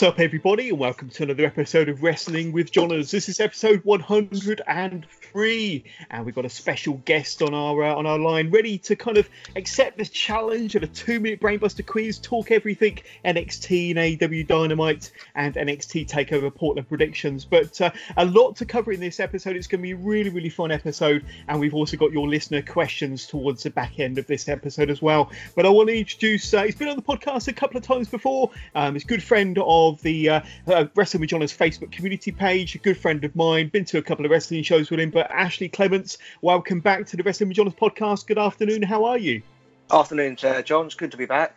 What's up, everybody, and welcome to another episode of Wrestling with Johners. This is episode 103, and we've got a special guest on our uh, on our line, ready to kind of accept the challenge of a two-minute brainbuster quiz, talk everything NXT and AEW Dynamite and NXT Takeover Portland predictions. But uh, a lot to cover in this episode. It's going to be a really, really fun episode, and we've also got your listener questions towards the back end of this episode as well. But I want to introduce. Uh, he's been on the podcast a couple of times before. Um, he's a good friend of the uh, uh, Wrestling with Johners Facebook community page, a good friend of mine. Been to a couple of wrestling shows with him. But Ashley Clements, welcome back to the Wrestling with Johners podcast. Good afternoon. How are you? Afternoon, uh, John. It's good to be back.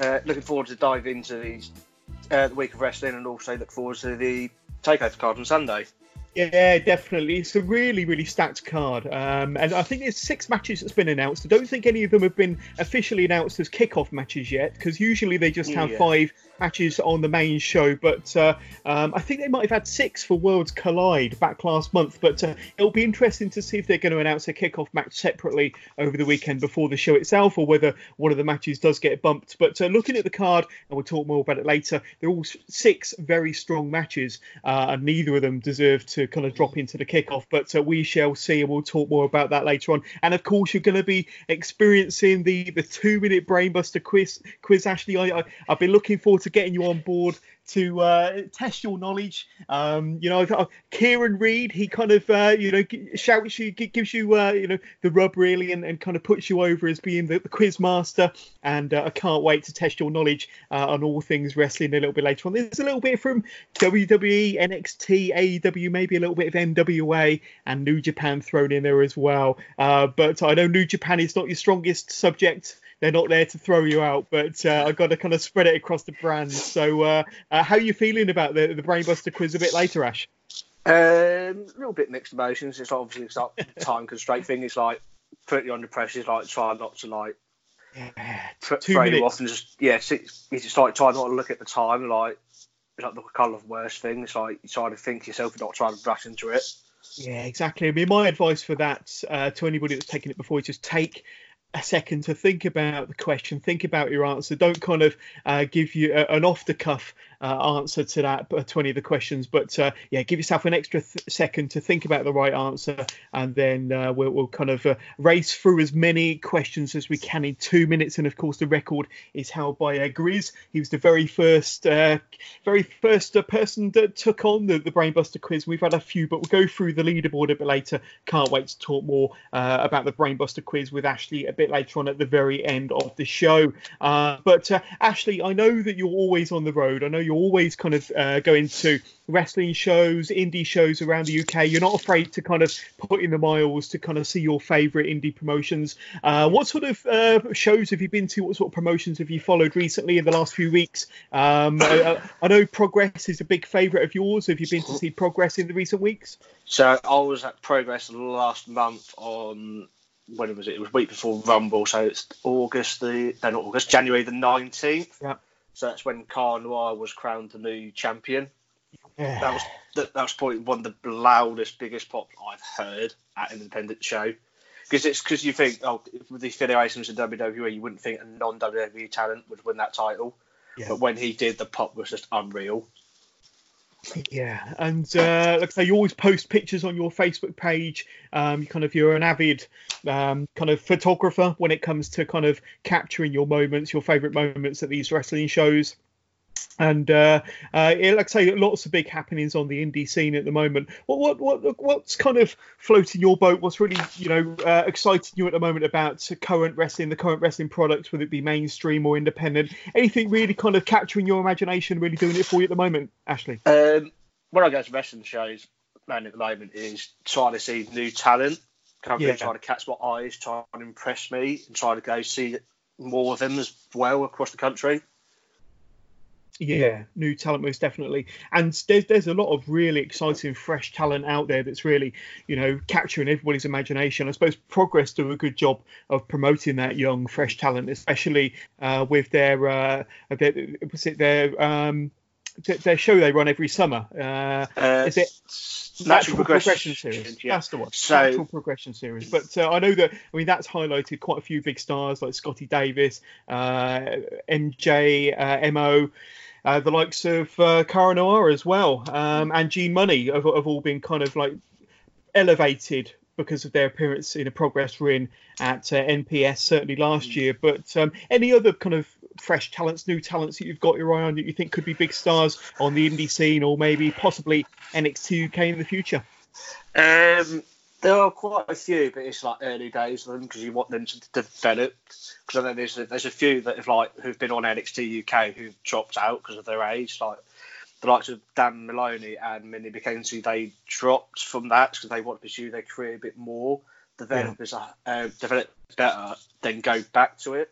Uh, looking forward to dive into these, uh, the week of wrestling and also look forward to the takeover card on Sunday. Yeah, definitely. It's a really, really stacked card. Um, and I think there's six matches that's been announced. I don't think any of them have been officially announced as kickoff matches yet, because usually they just have Yeah. five matches on the main show. But uh, um, I think they might have had six for Worlds Collide back last month. But uh, it'll be interesting to see if they're going to announce a kickoff match separately over the weekend before the show itself, or whether one of the matches does get bumped. But uh, looking at the card, and we'll talk more about it later, they're all six very strong matches, uh, and neither of them deserve to kind of drop into the kickoff. But uh, we shall see, and we'll talk more about that later on. And of course, you're going to be experiencing the the two minute brainbuster quiz. Quiz, Ashley. I, I I've been looking forward to getting you on board to uh, test your knowledge. Um, you know, Kieran Reid, he kind of, uh, you know, shouts you, gives you, uh, you know, the rub really, and, and kind of puts you over as being the, the quiz master. And uh, I can't wait to test your knowledge uh, on all things wrestling a little bit later on. There's a little bit from WWE, NXT, AEW, maybe a little bit of NWA and New Japan thrown in there as well. Uh, but I know New Japan is not your strongest subject they're not there to throw you out, but uh, I've got to kind of spread it across the brand. So, uh, uh, how are you feeling about the the Brainbuster quiz a bit later, Ash? Um, a little bit mixed emotions. It's obviously it's not a time constraint thing. It's like put you under pressure. It's like trying not to like put, Two throw you minutes. off and just yeah. It's, it's just like try not to look at the time. Like it's like the kind of worst thing. It's like you try to think yourself and not try to rush into it. Yeah, exactly. I mean, my advice for that uh, to anybody that's taken it before is just take a second to think about the question, think about your answer. Don't kind of uh, give you a, an off the cuff uh, answer to that uh, to any of the questions, but uh, yeah, give yourself an extra th- second to think about the right answer, and then uh, we'll, we'll kind of uh, race through as many questions as we can in two minutes. And of course, the record is held by uh, Grizz. He was the very first, uh, very first person that took on the, the Brainbuster quiz. We've had a few, but we'll go through the leaderboard a bit later. Can't wait to talk more about the Brainbuster quiz with Ashley a bit later on at the very end of the show. But Ashley, I know that you're always on the road. I know you're always kind of uh, going to wrestling shows, indie shows around the UK. You're not afraid to kind of put in the miles to kind of see your favourite indie promotions. Uh, what sort of uh, shows have you been to? What sort of promotions have you followed recently in the last few weeks? Um, I, I know Progress is a big favourite of yours. Have you been to see Progress in the recent weeks? So I was at Progress last month on when was it? It was week before Rumble, so it's August the no not August, January the nineteenth. Yeah. So that's when Cara Noir was crowned the new champion. Yeah. That was that, that was probably one of the loudest, biggest pop I've heard at an independent show. Because it's because you think, oh, with the affiliations in WWE, you wouldn't think a non WWE talent would win that title. Yeah. But when he did, the pop was just unreal. Yeah, and uh, like I say, you always post pictures on your Facebook page. Um, you kind of you're an avid um, kind of photographer when it comes to kind of capturing your moments, your favourite moments at these wrestling shows. And uh, uh, like I say, lots of big happenings on the indie scene at the moment. What what what what's kind of floating your boat? What's really you know uh, exciting you at the moment about current wrestling, the current wrestling products, whether it be mainstream or independent? Anything really kind of capturing your imagination, really doing it for you at the moment, Ashley? Um, when I go to wrestling shows, man, at the moment is trying to see new talent. Kind of Yeah. trying to catch my eyes, trying to impress me, and trying to go see more of them as well across the country. Yeah, new talent most definitely, and there's there's a lot of really exciting, fresh talent out there that's really, you know, capturing everybody's imagination. I suppose Progress do a good job of promoting that young, fresh talent, especially uh, with their uh, their was it their um th- their show they run every summer. Uh, Uh, Is it Natural progression, Progression, series? yeah. That's the one. So- Natural progression series. But uh, I know that I mean that's highlighted quite a few big stars like Scotty Davies, uh, MJ, uh, Mo. Uh, the likes of uh, Cara Noir as well, um, and Gene Munny have, have all been kind of like elevated because of their appearance in a progress ring at uh, NPS certainly last year. But um, any other kind of fresh talents, new talents that you've got your eye on that you think could be big stars on the indie scene or maybe possibly NXT UK in the future? Um, there are quite a few, but it's like early days of them because you want them to develop. Because I know there's a, there's a few that have like who've been on NXT UK who've dropped out because of their age, like the likes of Dan Moloney and Millie McKenzie. They dropped from that because they want to pursue their career a bit more, develop as a, uh, develop better, then go back to it.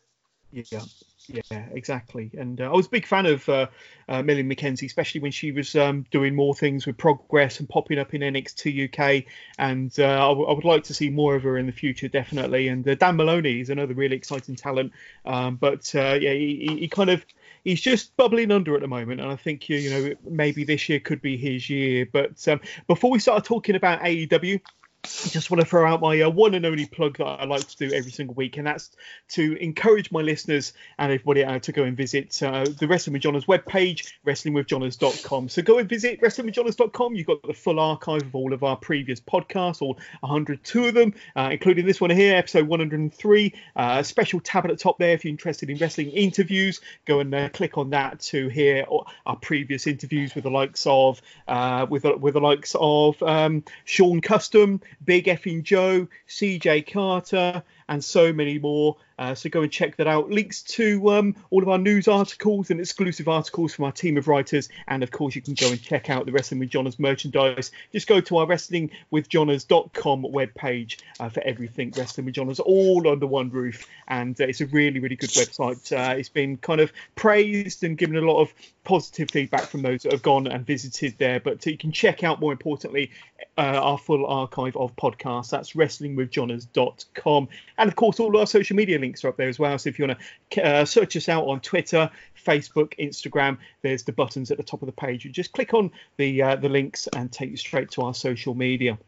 Yeah, yeah, exactly. And uh, I was a big fan of uh, uh, Millie McKenzie, especially when she was um, doing more things with Progress and popping up in NXT UK. And uh, I, w- I would like to see more of her in the future, definitely. And uh, Dan Moloney is another really exciting talent. Um, but uh, yeah, he, he- kind of he's just bubbling under at the moment, and I think you know maybe this year could be his year. But um, before we start talking about AEW. I just want to throw out my uh, one and only plug that I like to do every single week, and that's to encourage my listeners and everybody out to go and visit uh, the Wrestling with Johners webpage, wrestlingwithjohners.com. So go and visit wrestlingwithjohners.com. You've got the full archive of all of our previous podcasts, all 102 of them, uh, including this one here, episode 103. Uh, a special tab at the top there if you're interested in wrestling interviews. Go and uh, click on that to hear our previous interviews with the likes of uh, with with the likes of um, Sean Custom, Big Effing Joe, CJ Carter, and so many more. Uh, so go and check that out. Links to um, all of our news articles and exclusive articles from our team of writers. And of course, you can go and check out the Wrestling with Johners merchandise. Just go to our wrestlingwithjohners.com webpage uh, for everything Wrestling with Johners, all under one roof. And uh, it's a really, really good website. Uh, it's been kind of praised and given a lot of positive feedback from those that have gone and visited there. But you can check out, more importantly, uh, our full archive of podcasts. That's wrestlingwithjohners.com. And of course, all our social media links are up there as well. So if you want to uh, search us out on Twitter, Facebook, Instagram, there's the buttons at the top of the page. You just click on the uh, the links and take you straight to our social media.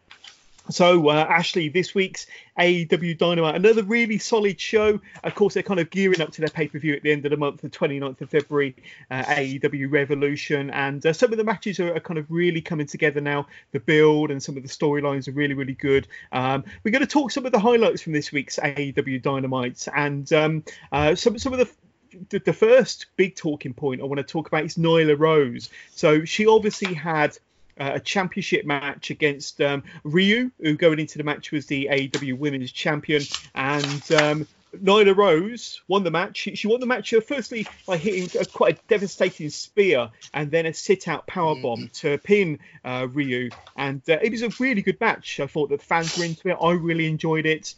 So, uh, Ashley, this week's AEW Dynamite, another really solid show. Of course, they're kind of gearing up to their pay per view at the end of the month, the 29th of February, uh, AEW Revolution. And uh, some of the matches are, are kind of really coming together now. The build and some of the storylines are really, really good. Um, we're going to talk some of the highlights from this week's AEW Dynamite and um, uh, some, some of the the, the first big talking point I want to talk about is Nyla Rose. So she obviously had uh, a championship match against um, Riho, who going into the match was the AEW Women's Champion, and um, Nyla Rose won the match. She, she won the match uh, firstly by hitting a, quite a devastating spear and then a sit-out power bomb to pin uh, Riho, and uh, it was a really good match. I thought that the fans were into it. I really enjoyed it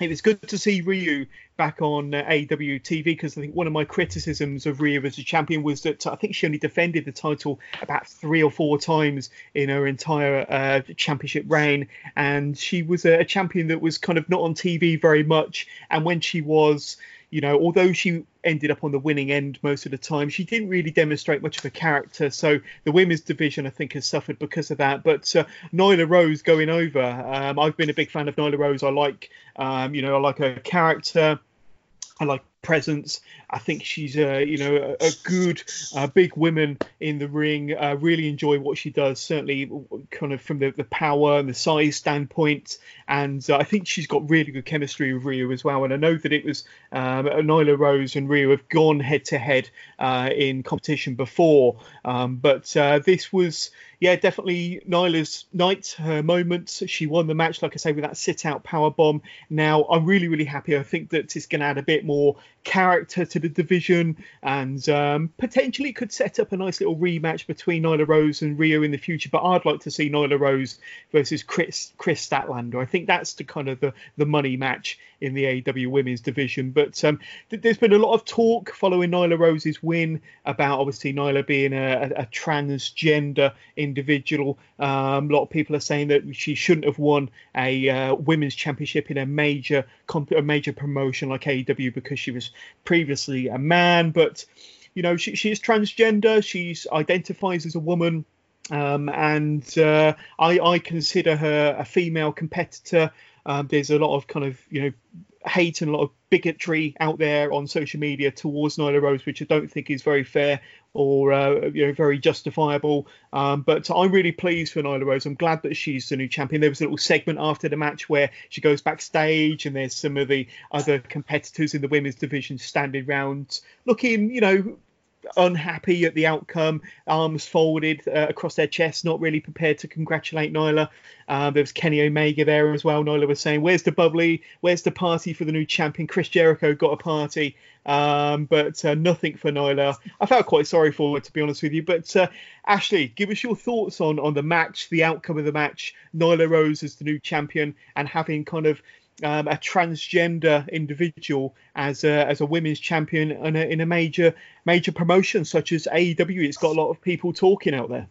it was good to see Riho back on uh, AEW TV because I think one of my criticisms of Riho as a champion was that I think she only defended the title about three or four times in her entire uh, championship reign, and she was a, a champion that was kind of not on TV very much. And when she was, you know, although she ended up on the winning end most of the time, she didn't really demonstrate much of a character. So the women's division, I think, has suffered because of that. But uh, Nyla Rose going over, um, I've been a big fan of Nyla Rose. I like, um, you know, I like her character. I like presence. I think she's a you know a, a good uh, big woman in the ring. Uh, really enjoy what she does. Certainly, kind of from the, the power and the size standpoint, and uh, I think she's got really good chemistry with Riho as well. And I know that it was um, Nyla Rose and Riho have gone head to head in competition before, um, but uh, this was yeah, definitely Nyla's night, her moment. She won the match, like I say, with that sit out power bomb. Now, I'm really, really happy. I think that it's going to add a bit more character to the division and um, potentially could set up a nice little rematch between Nyla Rose and Riho in the future. But I'd like to see Nyla Rose versus Chris Kris Statlander. I think that's the kind of the, the money match in the AEW women's division. But um, th- there's been a lot of talk following Nyla Rose's win about obviously Nyla being a, a, a transgender individual. Um, a lot of people are saying that she shouldn't have won a uh, women's championship in a major comp- a major promotion like AEW because she was previously a man. But you know, she, she is transgender. She identifies as a woman. Um, and uh, I, I, consider her a female competitor. Um, there's a lot of kind of you know hate and a lot of bigotry out there on social media towards Nyla Rose, which I don't think is very fair or uh, you know very justifiable. Um, but I'm really pleased for Nyla Rose. I'm glad that she's the new champion. There was a little segment after the match where she goes backstage and there's some of the other competitors in the women's division standing around looking, you know, unhappy at the outcome, arms folded uh, across their chest, not really prepared to congratulate Nyla. Um, there was Kenny Omega there as well. Nyla was saying, "Where's the bubbly? Where's the party for the new champion?" Chris Jericho got a party, um, but uh, nothing for Nyla. I felt quite sorry for her, to be honest with you. But uh, Ashley, give us your thoughts on on the match, the outcome of the match. Nyla Rose as the new champion, and having kind of um, a transgender individual as a, as a women's champion in a, in a major major promotion such as AEW. It's got a lot of people talking out there.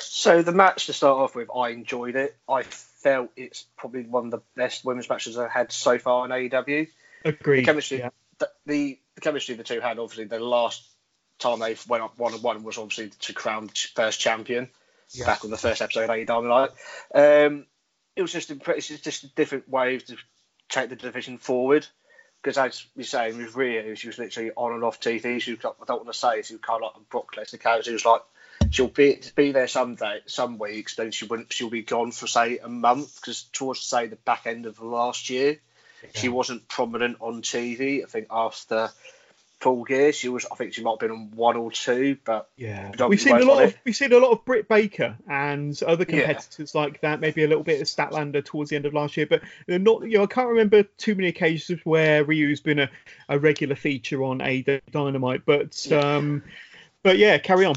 So the match to start off with, I enjoyed it. I felt it's probably one of the best women's matches I've had so far in AEW. Agreed. The chemistry, yeah. the, the, the chemistry the two had. Obviously, the last time they went up one on one was obviously to crown first champion yeah. back on the first episode of AEW Dynamite. Um, it was just it's just a different way to take the division forward. Because as we say with Riho, she was literally on and off TV. She was, I don't want to say she was kind of like a Brock Lesnar character. She was like she'll be be there some day, some weeks, then she wouldn't. She'll be gone for say a month. Because towards say the back end of last year, yeah. she wasn't prominent on TV. I think after full gear. She was, I think, she might have been on one or two, but yeah, we've seen a lot of we've seen a lot of Britt Baker and other competitors yeah. like that. Maybe a little bit of Statlander towards the end of last year, but not. You know, I can't remember too many occasions where Riho's been a, a regular feature on a Dynamite. But um, but yeah, carry on.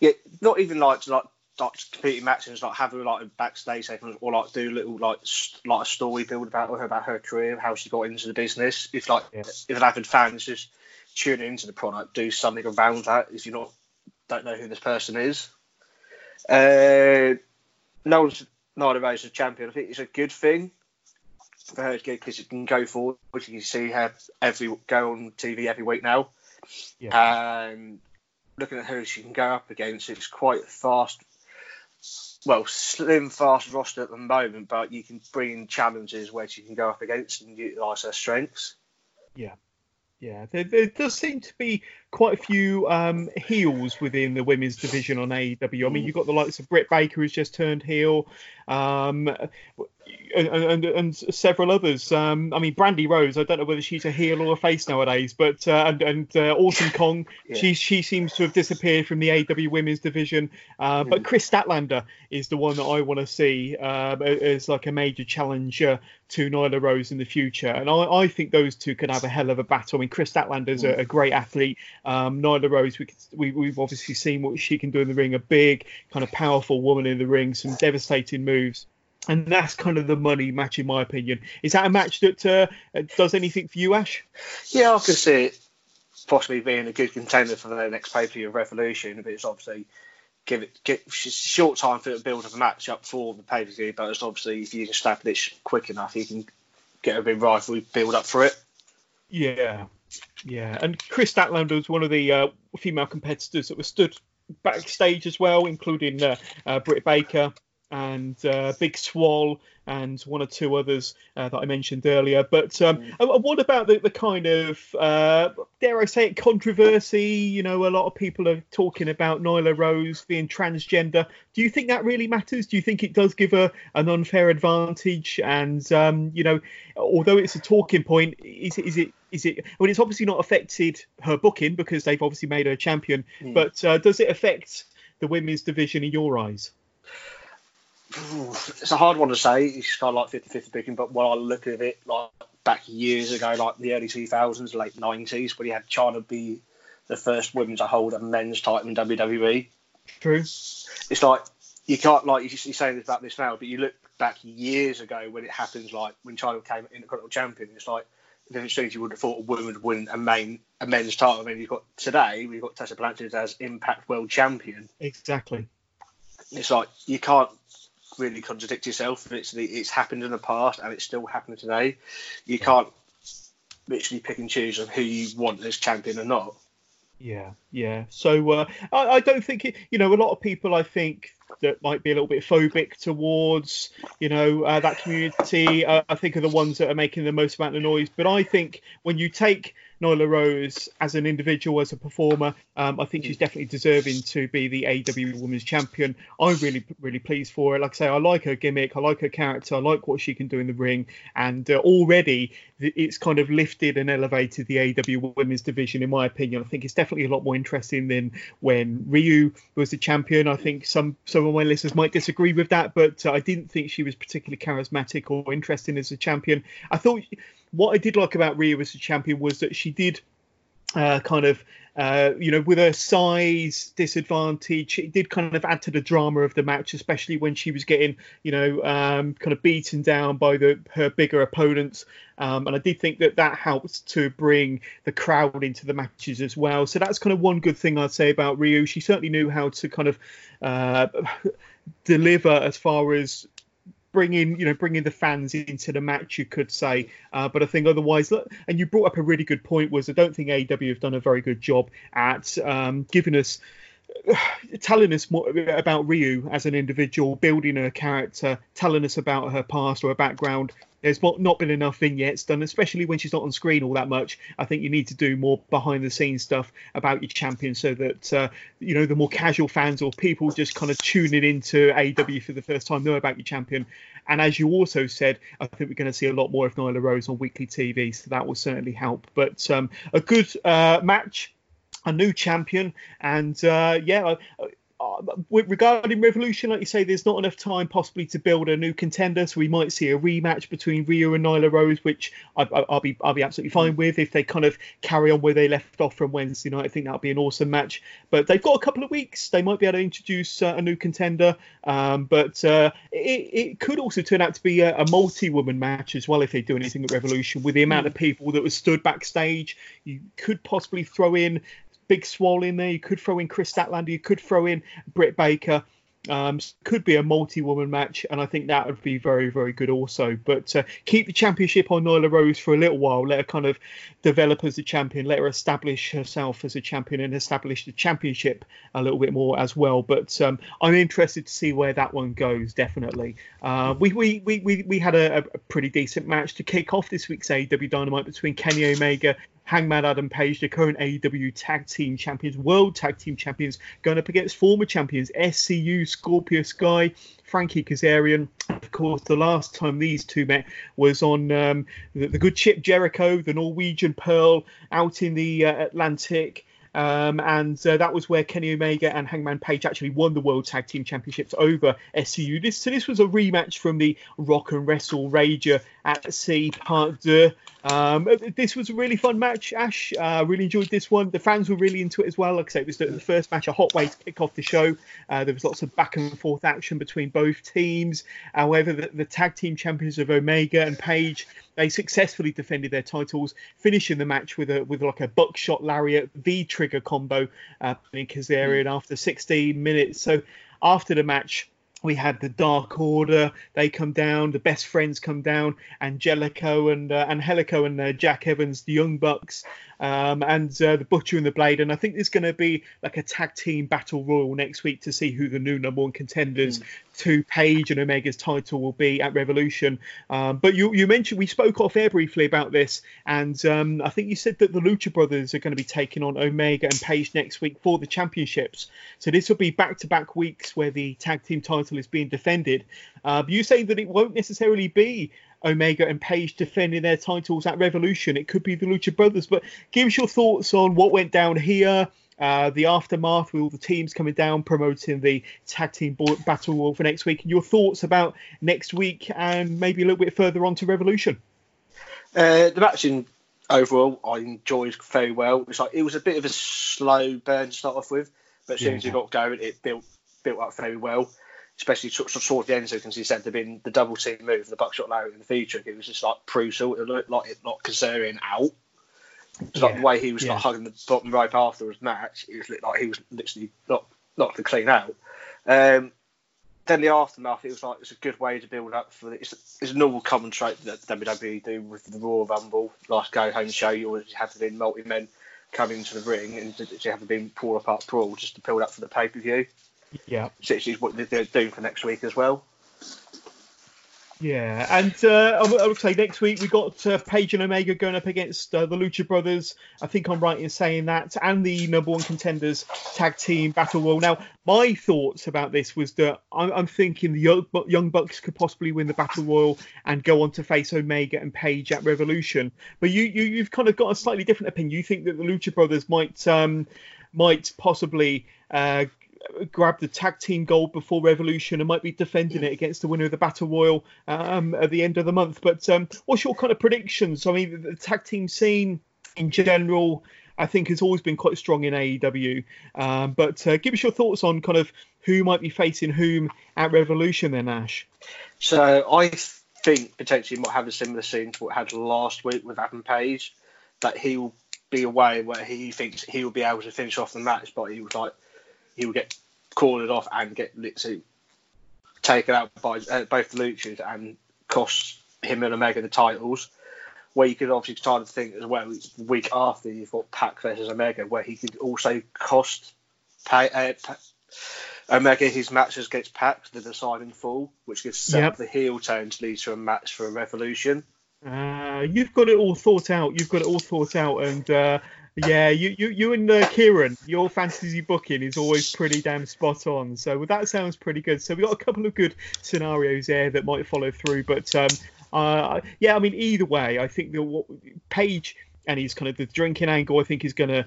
Yeah, not even like like like competing matches, like have her like backstage segments, or like do little like like a story build about her about her career, how she got into the business. If like yeah. if an avid fan is just tuning into the product, do something around that. If you not don't know who this person is, uh, no one's not a race as champion. I think it's a good thing for her to get because it can go forward. Which you can see her every go on TV every week now, yeah. and looking at who she can go up against, it's quite fast well, slim, fast roster at the moment, but you can bring in challenges where she can go up against and utilise her strengths. Yeah. Yeah, there, there, does seem to be quite a few um, heels within the women's division on AEW. I mean, you've got the likes of Britt Baker who's just turned heel. Um, and, and, and several others. Um, I mean, Brandi Rhodes. I don't know whether she's a heel or a face nowadays, but uh, and, and uh, Awesome Kong. yeah. She she seems to have disappeared from the AW Women's Division. Uh, but Kris Statlander is the one that I want to see uh, as like a major challenger to Nyla Rose in the future. And I, I think those two could have a hell of a battle. I mean, Kris Statlander's mm. a, a great athlete. Um, Nyla Rose, we, we we've obviously seen what she can do in the ring. A big, kind of powerful woman in the ring, some devastating moves and that's kind of the money match in my opinion. Is that a match that uh, does anything for you, Ash? Yeah, I can see it possibly being a good contender for the next pay per view of Revolution, but it's obviously give it get short time for the build of a match up for the pay per view. But it's obviously if you can establish quick enough, you can get a big rivalry build up for it. Yeah, yeah, and Kris Statlander was one of the uh, female competitors that was stood backstage as well, including uh, uh, Britt Baker and uh, Big Swole and one or two others uh, that I mentioned earlier. But um, mm. what about the, the kind of, uh, dare I say it, controversy? You know, a lot of people are talking about Nyla Rose being transgender. Do you think that really matters? Do you think it does give her an unfair advantage? And, um, you know, although it's a talking point, is, is it is it well it's obviously not affected her booking because they've obviously made her a champion mm. but uh, does it affect the women's division in your eyes it's a hard one to say. It's kind of like 50 50 picking, but when I look at it, like back years ago, like the early 2000s, late 90s, when you had Chyna be the first woman to hold a men's title in WWE. True. It's like you can't like you're saying this about this now, but you look back years ago when it happens, like when Chyna became Intercontinental Champion. It's like the difference you would have thought a woman would win a main a men's title. I mean, you've got today we've got Tessa Blanchard as Impact World Champion. Exactly. It's like you can't really contradict yourself. It's it's happened in the past and it's still happening today. You can't literally pick and choose of who you want as champion or not. Yeah, yeah. So uh, I, I, don't think it. You know, a lot of people I think that might be a little bit phobic towards you know uh, that community. Uh, I think are the ones that are making the most amount of noise. But I think when you take Nyla Rose as an individual, as a performer. Um, I think she's definitely deserving to be the AW Women's Champion. I'm really, really pleased for her. Like I say, I like her gimmick, I like her character, I like what she can do in the ring, and uh, already it's kind of lifted and elevated the AW Women's Division, in my opinion. I think it's definitely a lot more interesting than when Riho was the champion. I think some some of my listeners might disagree with that, but uh, I didn't think she was particularly charismatic or interesting as a champion. I thought what I did like about Riho as a champion was that she did uh, kind of, uh, you know, with her size disadvantage, it did kind of add to the drama of the match, especially when she was getting, you know, um, kind of beaten down by the her bigger opponents. Um, and I did think that that helped to bring the crowd into the matches as well. So that's kind of one good thing I'd say about Riho. She certainly knew how to kind of uh, deliver as far as bringing you know bringing the fans into the match you could say. Uh, but i think otherwise look and you brought up a really good point was i don't think aw have done a very good job at um, giving us telling us more about Riho as an individual, building her character, telling us about her past or her background, there's not been enough vignettes done, especially when she's not on screen all that much. I think you need to do more behind the scenes stuff about your champion so that, uh, you know, the more casual fans or people just kind of tuning into AEW for the first time know about your champion. And as you also said, I think we're going to see a lot more of Nyla Rose on weekly TV, so that will certainly help. But um, a good uh, match a new champion, and uh, yeah, regarding Revolution, like you say, there's not enough time possibly to build a new contender, so we might see a rematch between Riho and Nyla Rose, which I, will be I'll be absolutely fine with if they kind of carry on where they left off from Wednesday night. I think that'll be an awesome match. But they've got a couple of weeks; they might be able to introduce uh, a new contender. Um, but uh, it, it, could also turn out to be a, a, multi-woman match as well if they do anything at Revolution. With the amount of people that were stood backstage, you could possibly throw in Big Swole in there. You could throw in Kris Statlander. You could throw in Britt Baker. Um, could be a multi-woman match, and I think that would be very, very good also. But uh, keep the championship on Nyla Rose for a little while. Let her kind of develop as a champion. Let her establish herself as a champion and establish the championship a little bit more as well. But um, I'm interested to see where that one goes. Definitely. Uh, we, we, we, we, we had a, a, pretty decent match to kick off this week's AEW Dynamite between Kenny Omega Hangman Adam Page, the current AEW Tag Team Champions, World Tag Team Champions, going up against former champions SCU, Scorpio Sky, Frankie Kazarian. Of course, the last time these two met was on um, the, the, good ship Jericho, the Norwegian Pearl, out in the uh, Atlantic. Um, and uh, that was where Kenny Omega and Hangman Page actually won the World Tag Team Championships over SCU. This so this was a rematch from the Rock and Wrestle Rager at Sea Part 2. Um, this was a really fun match, Ash. Uh, really enjoyed this one. The fans were really into it as well. Like I say, it was the, the first match, a hot way to kick off the show. Uh, there was lots of back and forth action between both teams. However, the, the tag team champions of Omega and Page they successfully defended their titles, finishing the match with a with like a buckshot lariat V trigger combo uh, in Kazarian mm. after 16 minutes. So after the match, we had the Dark Order. They come down. The Best Friends come down. Angelico and uh, Angelico and uh, Jack Evans, the Young Bucks, um, and uh, the Butcher and the Blade. And I think there's going to be like a tag team battle royal next week to see who the new number one contenders mm. to Page and Omega's title will be at Revolution. Um, but you, you mentioned we spoke off air briefly about this, and um, I think you said that the Lucha Brothers are going to be taking on Omega and Page next week for the championships. So this will be back to back weeks where the tag team title is being defended. Uh, you say that it won't necessarily be Omega and Page defending their titles at Revolution. It could be the Lucha Brothers. But give us your thoughts on what went down here. Uh, the aftermath with all the teams coming down promoting the tag team battle royal for next week your thoughts about next week and maybe a little bit further on to revolution uh, the match in overall i enjoyed very well it's like it was a bit of a slow burn to start off with but as soon as you got going it built built up very well especially sort of towards the end, so he said centre being the double team move, the buckshot Larry in the feature. It was just like brutal. It looked like it knocked Kazarian out. It's yeah. like the way he was yeah. like hugging the bottom rope after his match. It was like he was literally not knocked the clean out. Um, then the aftermath, it was like it's a good way to build up for it's, it's a normal common trait that WWE do with the Royal Rumble, last go home show. You always have to be multi men coming into the ring and you have to be pull apart brawl just to build up for the pay per view. Yeah, which is what they're doing for next week as well. Yeah, and uh, I would say next week we got uh, Page and Omega going up against uh, the Lucha Brothers. I think I'm right in saying that, and the number one contenders tag team battle royal. Now, my thoughts about this was that I'm, I'm thinking the Young Bucks could possibly win the battle royal and go on to face Omega and Page at Revolution. But you, you you've kind of got a slightly different opinion. You think that the Lucha Brothers might um, might possibly uh, grab the tag team gold before Revolution and might be defending it against the winner of the Battle Royal um, at the end of the month. But um, what's your kind of predictions? I mean, the tag team scene in general, I think, has always been quite strong in AEW. Um, but uh, give us your thoughts on kind of who might be facing whom at Revolution then, Ash. So I think potentially might have a similar scene to what had last week with Adam Page, that he will be away where he thinks he will be able to finish off the match, but he was like he would get cornered off and get literally taken out by uh, both the Luchas and cost him and Omega the titles. Where you could obviously try to think as well, week after you've got Pac versus Omega, where he could also cost pay, uh, Omega his matches against Pac the deciding fall, which could set yep. up the heel turn to lead to a match for a Revolution. Uh, you've got it all thought out. You've got it all thought out, and uh, yeah, you, you, you and uh, Kieran, your fantasy booking is always pretty damn spot on. So well, that sounds pretty good. So we got a couple of good scenarios there that might follow through. But um, uh, yeah, I mean, either way, I think the Page and he's kind of the drinking angle, I think, is going to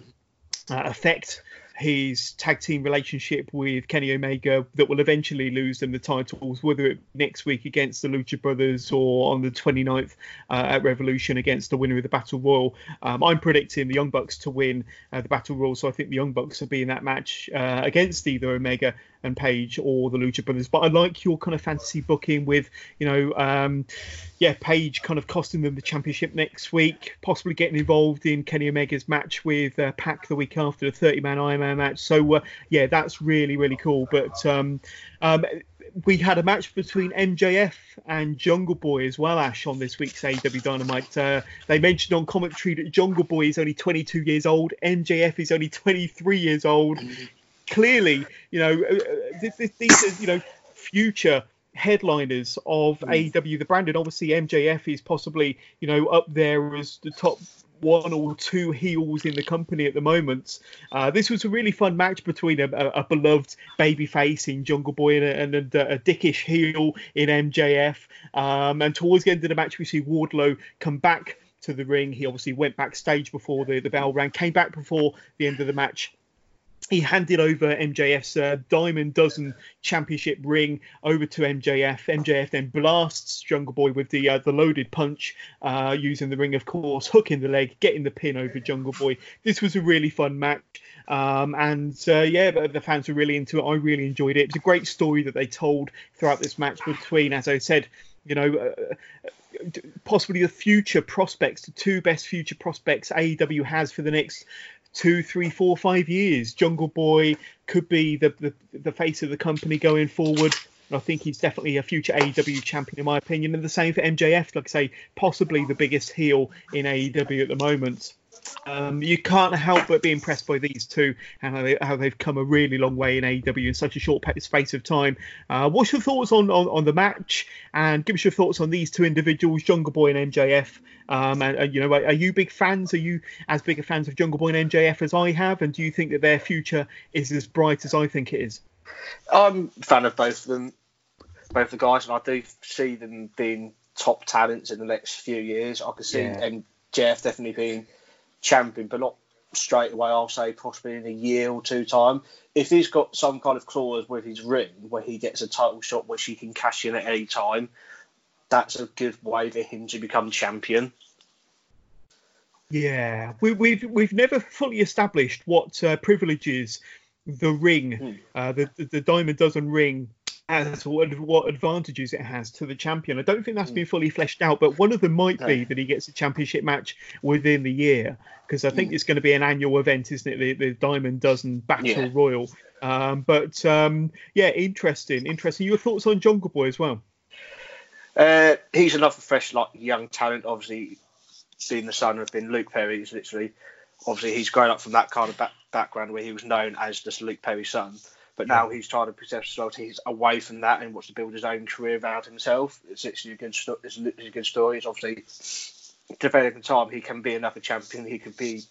uh, affect his tag team relationship with Kenny Omega that will eventually lose them the titles, whether it next week against the Lucha Brothers or on the 29th uh, at Revolution against the winner of the Battle Royal. Um, I'm predicting the Young Bucks to win uh, the Battle Royal, so I think the Young Bucks will be in that match uh, against either Omega and Page or the Lucha Brothers. But I like your kind of fantasy booking with, you know, um, yeah, Page kind of costing them the championship next week, possibly getting involved in Kenny Omega's match with uh, Pac the week after the 30 man Ironman match. So, uh, yeah, that's really, really cool. But um, um, we had a match between MJF and Jungle Boy as well, Ash, on this week's AEW Dynamite. Uh, they mentioned on commentary that Jungle Boy is only 22 years old, MJF is only 23 years old clearly, you know, uh, uh, these are you know future headliners of mm. AEW. The brand, and obviously MJF is possibly you know up there as the top one or two heels in the company at the moment. Uh, this was a really fun match between a, a, a beloved babyface in Jungle Boy and a, and a, dickish heel in MJF. Um, and towards the end of the match, we see Wardlow come back to the ring. He obviously went backstage before the, the bell rang, came back before the end of the match he handed over MJF's uh, Diamond Dozen Championship ring over to MJF. MJF then blasts Jungle Boy with the uh, the loaded punch, uh, using the ring, of course, hooking the leg, getting the pin over Jungle Boy. This was a really fun match. Um, and uh, yeah, the fans were really into it. I really enjoyed it. It's a great story that they told throughout this match between, as I said, you know, uh, possibly the future prospects, the two best future prospects AEW has for the next two, three, four, five years. Jungle Boy could be the, the, the face of the company going forward. And I think he's definitely a future AEW champion, in my opinion. And the same for MJF, like I say, possibly the biggest heel in AEW at the moment. Um, you can't help but be impressed by these two and how, they, how they've come a really long way in AEW in such a short space of time. Uh, what's your thoughts on, on, on, the match? And give us your thoughts on these two individuals, Jungle Boy and MJF. Um, and, and, you know, are, are, you big fans? Are you as big a fans of Jungle Boy and MJF as I have? And do you think that their future is as bright as I think it is? I'm a fan of both of them, both the guys, and I do see them being top talents in the next few years. I can see yeah. MJF definitely being champion, but not straight away. I'll say possibly in a year or two time. If he's got some kind of clause with his ring where he gets a title shot which he can cash in at any time, that's a good way for him to become champion. Yeah, we, have we've, we've never fully established what uh, privileges the ring, mm. uh, the, the the Diamond Dozen ring as what, what advantages it has to the champion. I don't think that's mm. been fully fleshed out, but one of them might be that he gets a championship match within the year because I think mm. it's going to be an annual event, isn't it? The, the Diamond Dozen Battle yeah. Royal. Um, but um, yeah, interesting, interesting. Your thoughts on Jungle Boy as well? Uh, he's another fresh, like young talent. Obviously, being the son of being Luke Perry, is literally obviously he's grown up from that kind of back, background where he was known as just Luke Perry's son. But now he's trying to protect himself. He's away from that and wants to build his own career around himself. It's literally a good, sto- it's literally a good story. It's obviously developing time. He can be another champion. He could be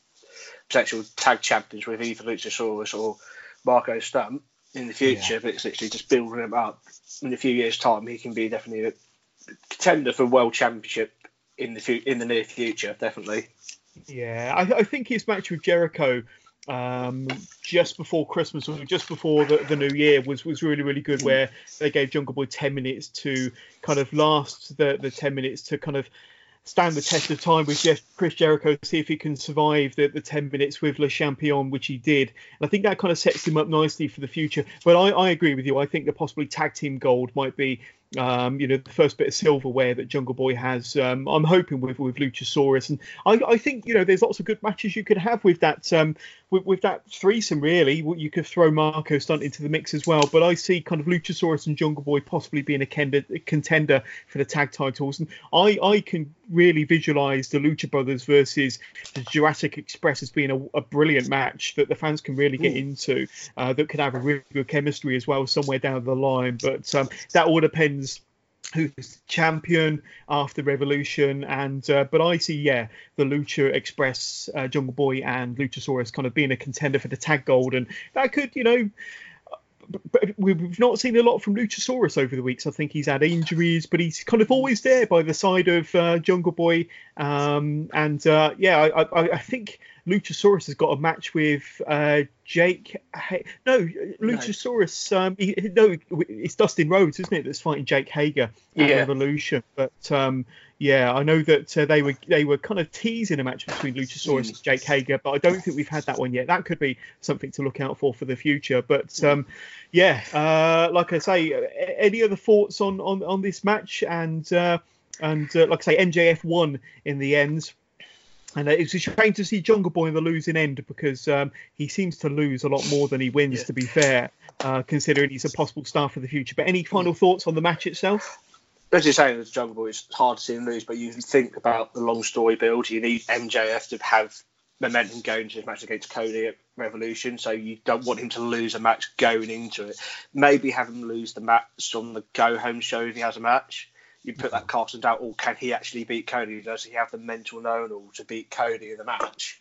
potential tag champions with either Luchasaurus or Marco Stunt in the future. Yeah. But it's literally just building him up. In a few years' time, he can be definitely a contender for world championship in the fu- in the near future. Definitely. Yeah, I, I think his match with Jericho um, just before Christmas or just before the, the new year was, was really, really good, where they gave Jungle Boy 10 minutes to kind of last the, the 10 minutes to kind of stand the test of time with Jeff, Chris Jericho, see if he can survive the, the 10 minutes with Le Champion, which he did. And I think that kind of sets him up nicely for the future. But I, I agree with you. I think that possibly tag team gold might be um, you know, the first bit of silverware that Jungle Boy has. Um, I'm hoping with with Luchasaurus, and I, I, think you know there's lots of good matches you could have with that um, with, with, that threesome. Really, you could throw Marco Stunt into the mix as well. But I see kind of Luchasaurus and Jungle Boy possibly being a contender for the tag titles, and I I can really visualize the Lucha Brothers versus the Jurassic Express as being a, a brilliant match that the fans can really get Ooh. into. Uh, that could have a really good chemistry as well somewhere down the line. But um, that all depends who's champion after Revolution, and uh, but I see yeah the Lucha Express, uh, Jungle Boy, and Luchasaurus kind of being a contender for the tag gold, and that could you know. But we've not seen a lot from Luchasaurus over the weeks. I think he's had injuries, but he's kind of always there by the side of uh, Jungle Boy. Um, and uh, yeah, I, I, I think Luchasaurus has got a match with uh, Jake. no, Luchasaurus. No. Um, he, no, it's Dustin Rhodes, isn't it? That's fighting Jake Hager at yeah. Revolution. But um, yeah, I know that uh, they were they were kind of teasing a match between Luchasaurus and Jake Hager, but I don't think we've had that one yet. That could be something to look out for for the future. But um, yeah, uh, like I say, any other thoughts on on, on this match? And uh, and uh, like I say, MJF won in the end. And uh, it's a shame to see Jungle Boy in the losing end because um, he seems to lose a lot more than he wins, yeah. to be fair, uh, considering he's a possible star for the future. But any final thoughts on the match itself? As you're saying, as Jungle Boy, it's hard to see him lose, but you think about the long story build. You need MJF to have momentum going to his match against Cody at Revolution, so you don't want him to lose a match going into it. Maybe have him lose the match on the go home show if he has a match you put that cast in doubt. Or can he actually beat Cody? Does he have the mental know all to beat Cody in the match?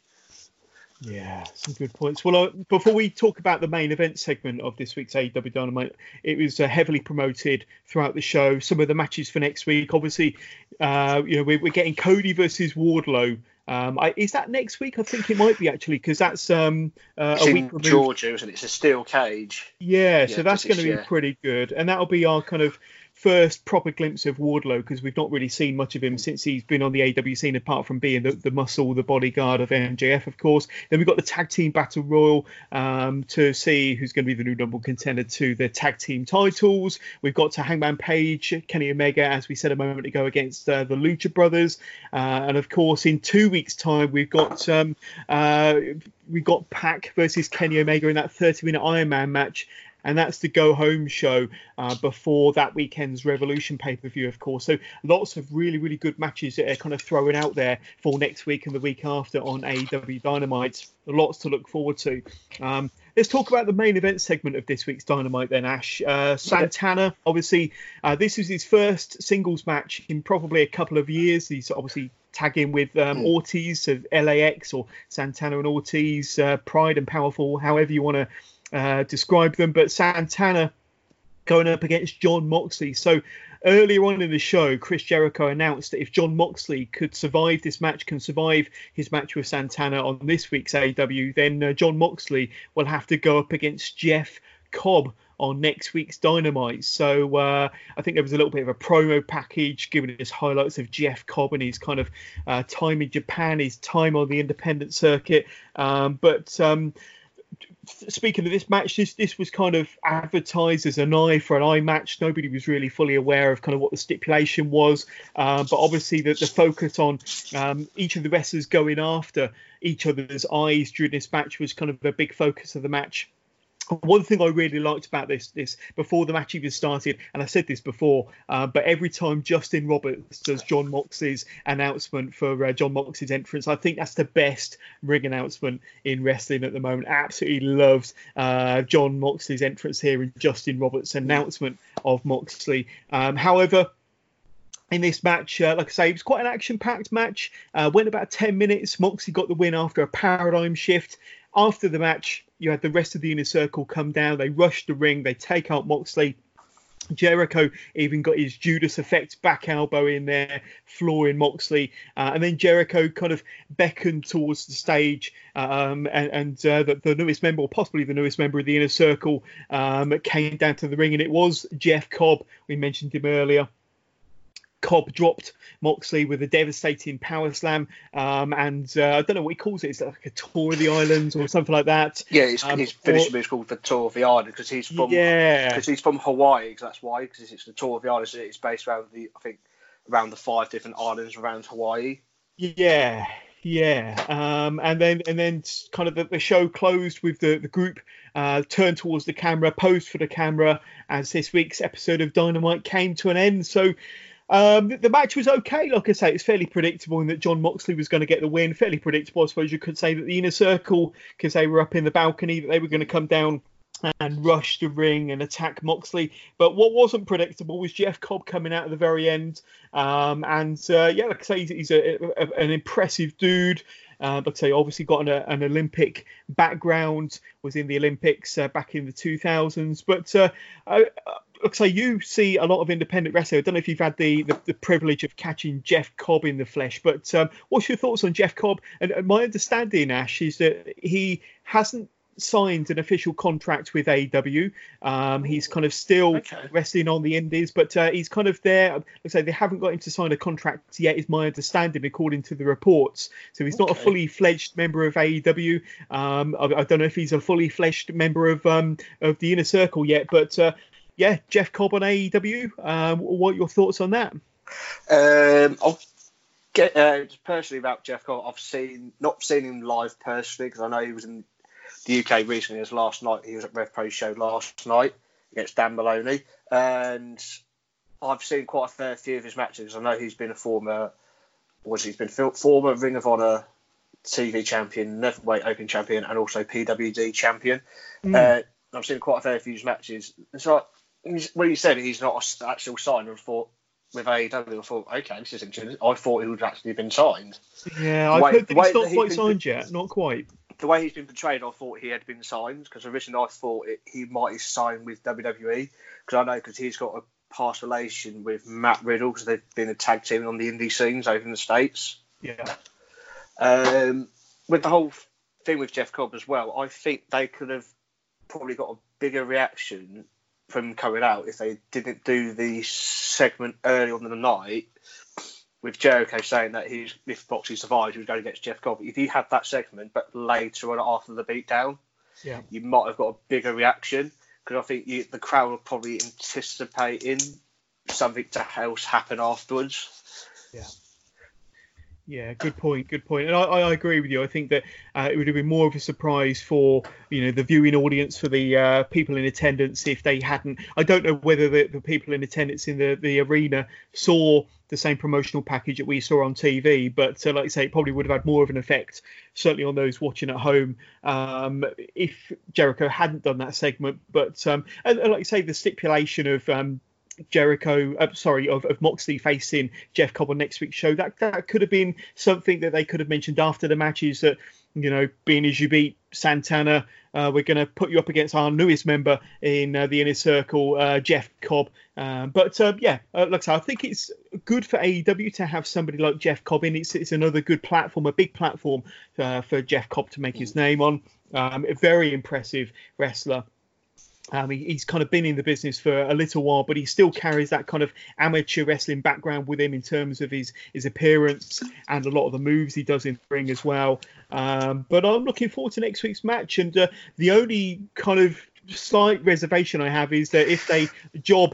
Yeah, some good points. Well, uh, before we talk about the main event segment of this week's AEW Dynamite, it was uh, heavily promoted throughout the show. Some of the matches for next week, obviously, uh, you know, we're, we're, getting Cody versus Wardlow. Um, I, is that next week? I think it might be actually because that's um, uh, a week removed. Georgia, isn't it? It's a steel cage. Yeah, yeah so that's going to be pretty good, and that'll be our kind of first proper glimpse of Wardlow because we've not really seen much of him since he's been on the AW scene, apart from being the, the muscle, the bodyguard of MJF, of course. Then we've got the tag team battle royal um, to see who's going to be the new number one contender to the tag team titles. We've got to Hangman Page, Kenny Omega, as we said a moment ago, against uh, the Lucha Brothers, uh, and of course in two weeks' time we've got um, uh, we got Pac versus Kenny Omega in that 30 minute Iron Man match and that's the go home show uh, before that weekend's Revolution pay per view, of course. So lots of really, really good matches that are kind of throwing out there for next week and the week after on AEW Dynamite. Lots to look forward to. Um, let's talk about the main event segment of this week's Dynamite then, Ash. Uh, Santana, obviously, uh, this is his first singles match in probably a couple of years. He's obviously tagging with um, mm. Ortiz of LAX or Santana and Ortiz, uh, Pride and Powerful, however you want to uh, describe them. But Santana going up against Jon Moxley. So earlier on in the show, Chris Jericho announced that if Jon Moxley could survive this match, can survive his match with Santana on this week's AEW, then uh, Jon Moxley will have to go up against Jeff Cobb on next week's Dynamite. So uh, I think there was a little bit of a promo package giving us highlights of Jeff Cobb and his kind of uh, time in Japan, his time on the independent circuit. Um, but um, speaking of this match, this this was kind of advertised as an eye for an eye match. Nobody was really fully aware of kind of what the stipulation was, uh, but obviously the, the focus on um, each of the wrestlers going after each other's eyes during this match was kind of a big focus of the match one thing I really liked about this this before the match even started, and I said this before, uh, but every time Justin Roberts does Jon Moxley's announcement for uh, Jon Moxley's entrance, I think that's the best ring announcement in wrestling at the moment. Absolutely loves uh, Jon Moxley's entrance here and Justin Roberts' announcement of Moxley. Um, however, in this match. Uh, like I say, it was quite an action-packed match. Uh, went about 10 minutes. Moxley got the win after a paradigm shift. After the match, you had the rest of the inner circle come down. They rush the ring. They take out Moxley. Jericho even got his Judas effect back elbow in there, flooring Moxley, uh, and then Jericho kind of beckoned towards the stage, um, and, and uh, the, the, newest member, or possibly the newest member of the inner circle, um, came down to the ring, and it was Jeff Cobb. We mentioned him earlier. Cobb dropped Moxley with a devastating power slam, um, and uh, I don't know what he calls it. It's like a tour of the islands or something like that. Yeah, his, um, his finishing move called the tour of the island because he's from yeah because he's from Hawaii. Because that's why because it's the tour of the islands. It's based around the I think around the five different islands around Hawaii. Yeah, yeah, um, and then and then kind of the, the show closed with the the group uh, turned towards the camera, posed for the camera as this week's episode of Dynamite came to an end. So um, the, match was okay. Like I say, it's fairly predictable in that Jon Moxley was going to get the win. Fairly predictable, I suppose you could say that the inner circle, because they were up in the balcony, that they were going to come down and rush the ring and attack Moxley. But what wasn't predictable was Jeff Cobb coming out at the very end. Um, and uh, yeah, like I say, he's, a, a, an impressive dude. Uh, like I say, obviously got an, an, Olympic background, was in the Olympics uh, back in the 2000s. But uh, like I say, you see a lot of independent wrestling. I don't know if you've had the, the, the privilege of catching Jeff Cobb in the flesh, but um, what's your thoughts on Jeff Cobb? And, and my understanding, Ash, is that he hasn't signed an official contract with AEW. Um, he's kind of still okay. wrestling on the indies, but uh, he's kind of there. Like I say, they haven't got him to sign a contract yet, is my understanding, according to the reports. So he's okay. not a fully fledged member of AEW. Um, I, I, don't know if he's a fully fledged member of um, of the Inner Circle yet, but uh, yeah, Jeff Cobb on AEW. Um, what are your thoughts on that? Um, I'll get uh, personally about Jeff Cobb. I've seen not seen him live personally because I know he was in the UK recently. As last night, he was at Rev Pro show last night against Dan Moloney, and I've seen quite a fair few of his matches. I know he's been a former, was he's been former Ring of Honor TV champion, Neverweight Open champion, and also PWG champion. Mm. Uh, I've seen quite a fair few of his matches. So when you said he's not an actual signer, I thought with AEW, I thought, okay, this is interesting. I thought he would actually been signed. Yeah, I've heard that he's not quite signed yet. Not quite. The way he's been portrayed, I thought he had been signed because originally I thought it, he might sign with WWE because I know because he's got a past relation with Matt Riddle because they've been a tag team on the indie scenes over in the states. Yeah. Um, with the whole thing with Jeff Cobb as well, I think they could have probably got a bigger reaction from coming out if they didn't do the segment early on in the night with Jericho saying that he's if Moxley survives, he was going against Jeff Cobb. If you had that segment, but later on after the beatdown, yeah, you might have got a bigger reaction because I think you, the crowd will probably anticipating something to else happen afterwards. Yeah. Yeah, good point. Good point. And I, I agree with you. I think that uh, it would have been more of a surprise for you know the viewing audience, for the uh, people in attendance, if they hadn't. I don't know whether the, the people in attendance in the, the arena saw the same promotional package that we saw on TV, but uh, like I say, it probably would have had more of an effect, certainly on those watching at home, um, if Jericho hadn't done that segment. But um, and, and like I say, the stipulation of um, Jericho, uh, sorry, of, of Moxley facing Jeff Cobb on next week's show. That that could have been something that they could have mentioned after the matches. That you know, being as you beat Santana, uh, we're going to put you up against our newest member in uh, the inner circle, uh, Jeff Cobb. Um, but uh, yeah, uh, like I said, I think it's good for AEW to have somebody like Jeff Cobb in. It's, it's another good platform, a big platform uh, for Jeff Cobb to make his name on. Um, a very impressive wrestler. Um, he, he's kind of been in the business for a little while, but he still carries that kind of amateur wrestling background with him in terms of his his appearance and a lot of the moves he does in the ring as well. Um, but I'm looking forward to next week's match, and uh, the only kind of slight reservation I have is that if they job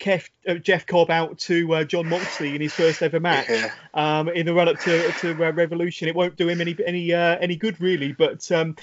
Kev, uh, Jeff Cobb out to uh, Jon Moxley in his first ever match Yeah. um, in the run up to, to uh, Revolution. It won't do him any any uh, any good really. But um,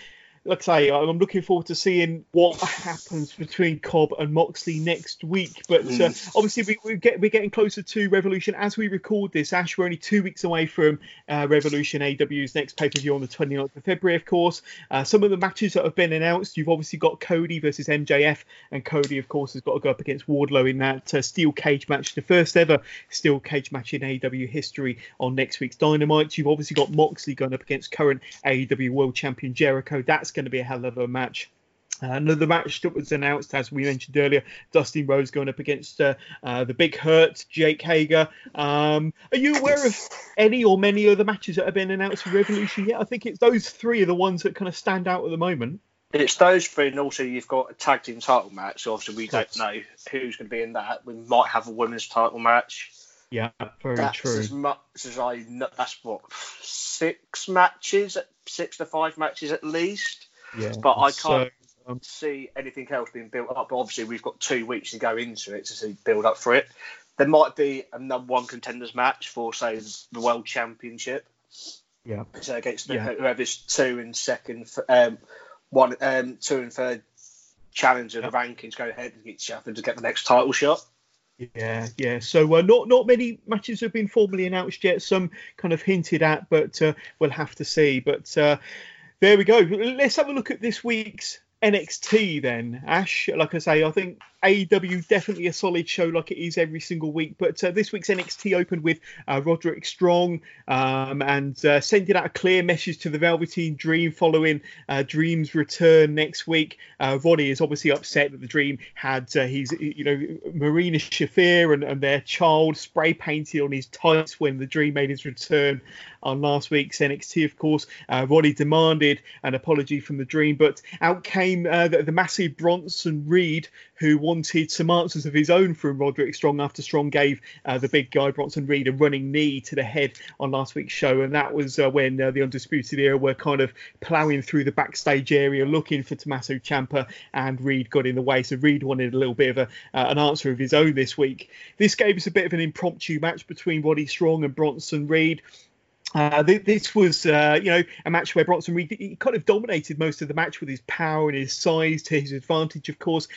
like I say, I'm looking forward to seeing what happens between Cobb and Moxley next week. But uh, obviously, we, we get we're getting closer to Revolution as we record this. Ash, we're only two weeks away from uh, Revolution AEW's next pay per view on the 29th of February, of course. Uh, some of the matches that have been announced, you've obviously got Cody versus MJF, and Cody, of course, has got to go up against Wardlow in that uh, steel cage match, the first ever steel cage match in AEW history on next week's Dynamite. You've obviously got Moxley going up against current AEW World Champion Jericho. That's going to be a hell of a match. Uh, another match that was announced, as we mentioned earlier, Dustin Rhodes going up against uh, uh, the Big Hurt, Jake Hager. Um, are you aware of any or many other matches that have been announced for Revolution yet? I think it's those three are the ones that kind of stand out at the moment. It's those three, and also you've got a tag team title match. So obviously, we don't know who's going to be in that. We might have a women's title match. Yeah, very That's true. as much as I. kn- That's what six matches, six to five matches at least. Yeah, but I can't- um, See anything else being built up? Obviously, we've got two weeks to go into it to see build up for it. There might be a number one contenders match for, say, the World Championship. yeah, So against the, Yeah. whoever's two and second, um, one, um, two and third challenger the rankings go ahead and each other to get the next title shot. Yeah, yeah. So uh, not not many matches have been formally announced yet. Some kind of hinted at, but uh, we'll have to see. But uh, there we go. Let's have a look at this week's NXT then, Ash. Like I say, I think AEW definitely a solid show, like it is every single week. But uh, this week's NXT opened with uh, Roderick Strong um, and uh, sending out a clear message to the Velveteen Dream following uh, Dream's return next week. Uh, Roddy is obviously upset that the Dream had uh, his, you know, Marina Shafir and, and their child spray painted on his tights when the Dream made his return on last week's NXT. Of course, uh, Roddy demanded an apology from the Dream, but out came uh, the, the massive Bronson Reed, who wanted some answers of his own from Roderick Strong after Strong gave uh, the big guy Bronson Reed a running knee to the head on last week's show, and that was uh, when uh, the Undisputed Era were kind of ploughing through the backstage area looking for Tommaso Ciampa, and Reed got in the way. So Reed wanted a little bit of a, uh, an answer of his own this week. This gave us a bit of an impromptu match between Roddy Strong and Bronson Reed. Uh, th- this was, uh, you know, a match where Bronson Reed he kind of dominated most of the match with his power and his size to his advantage. Of course,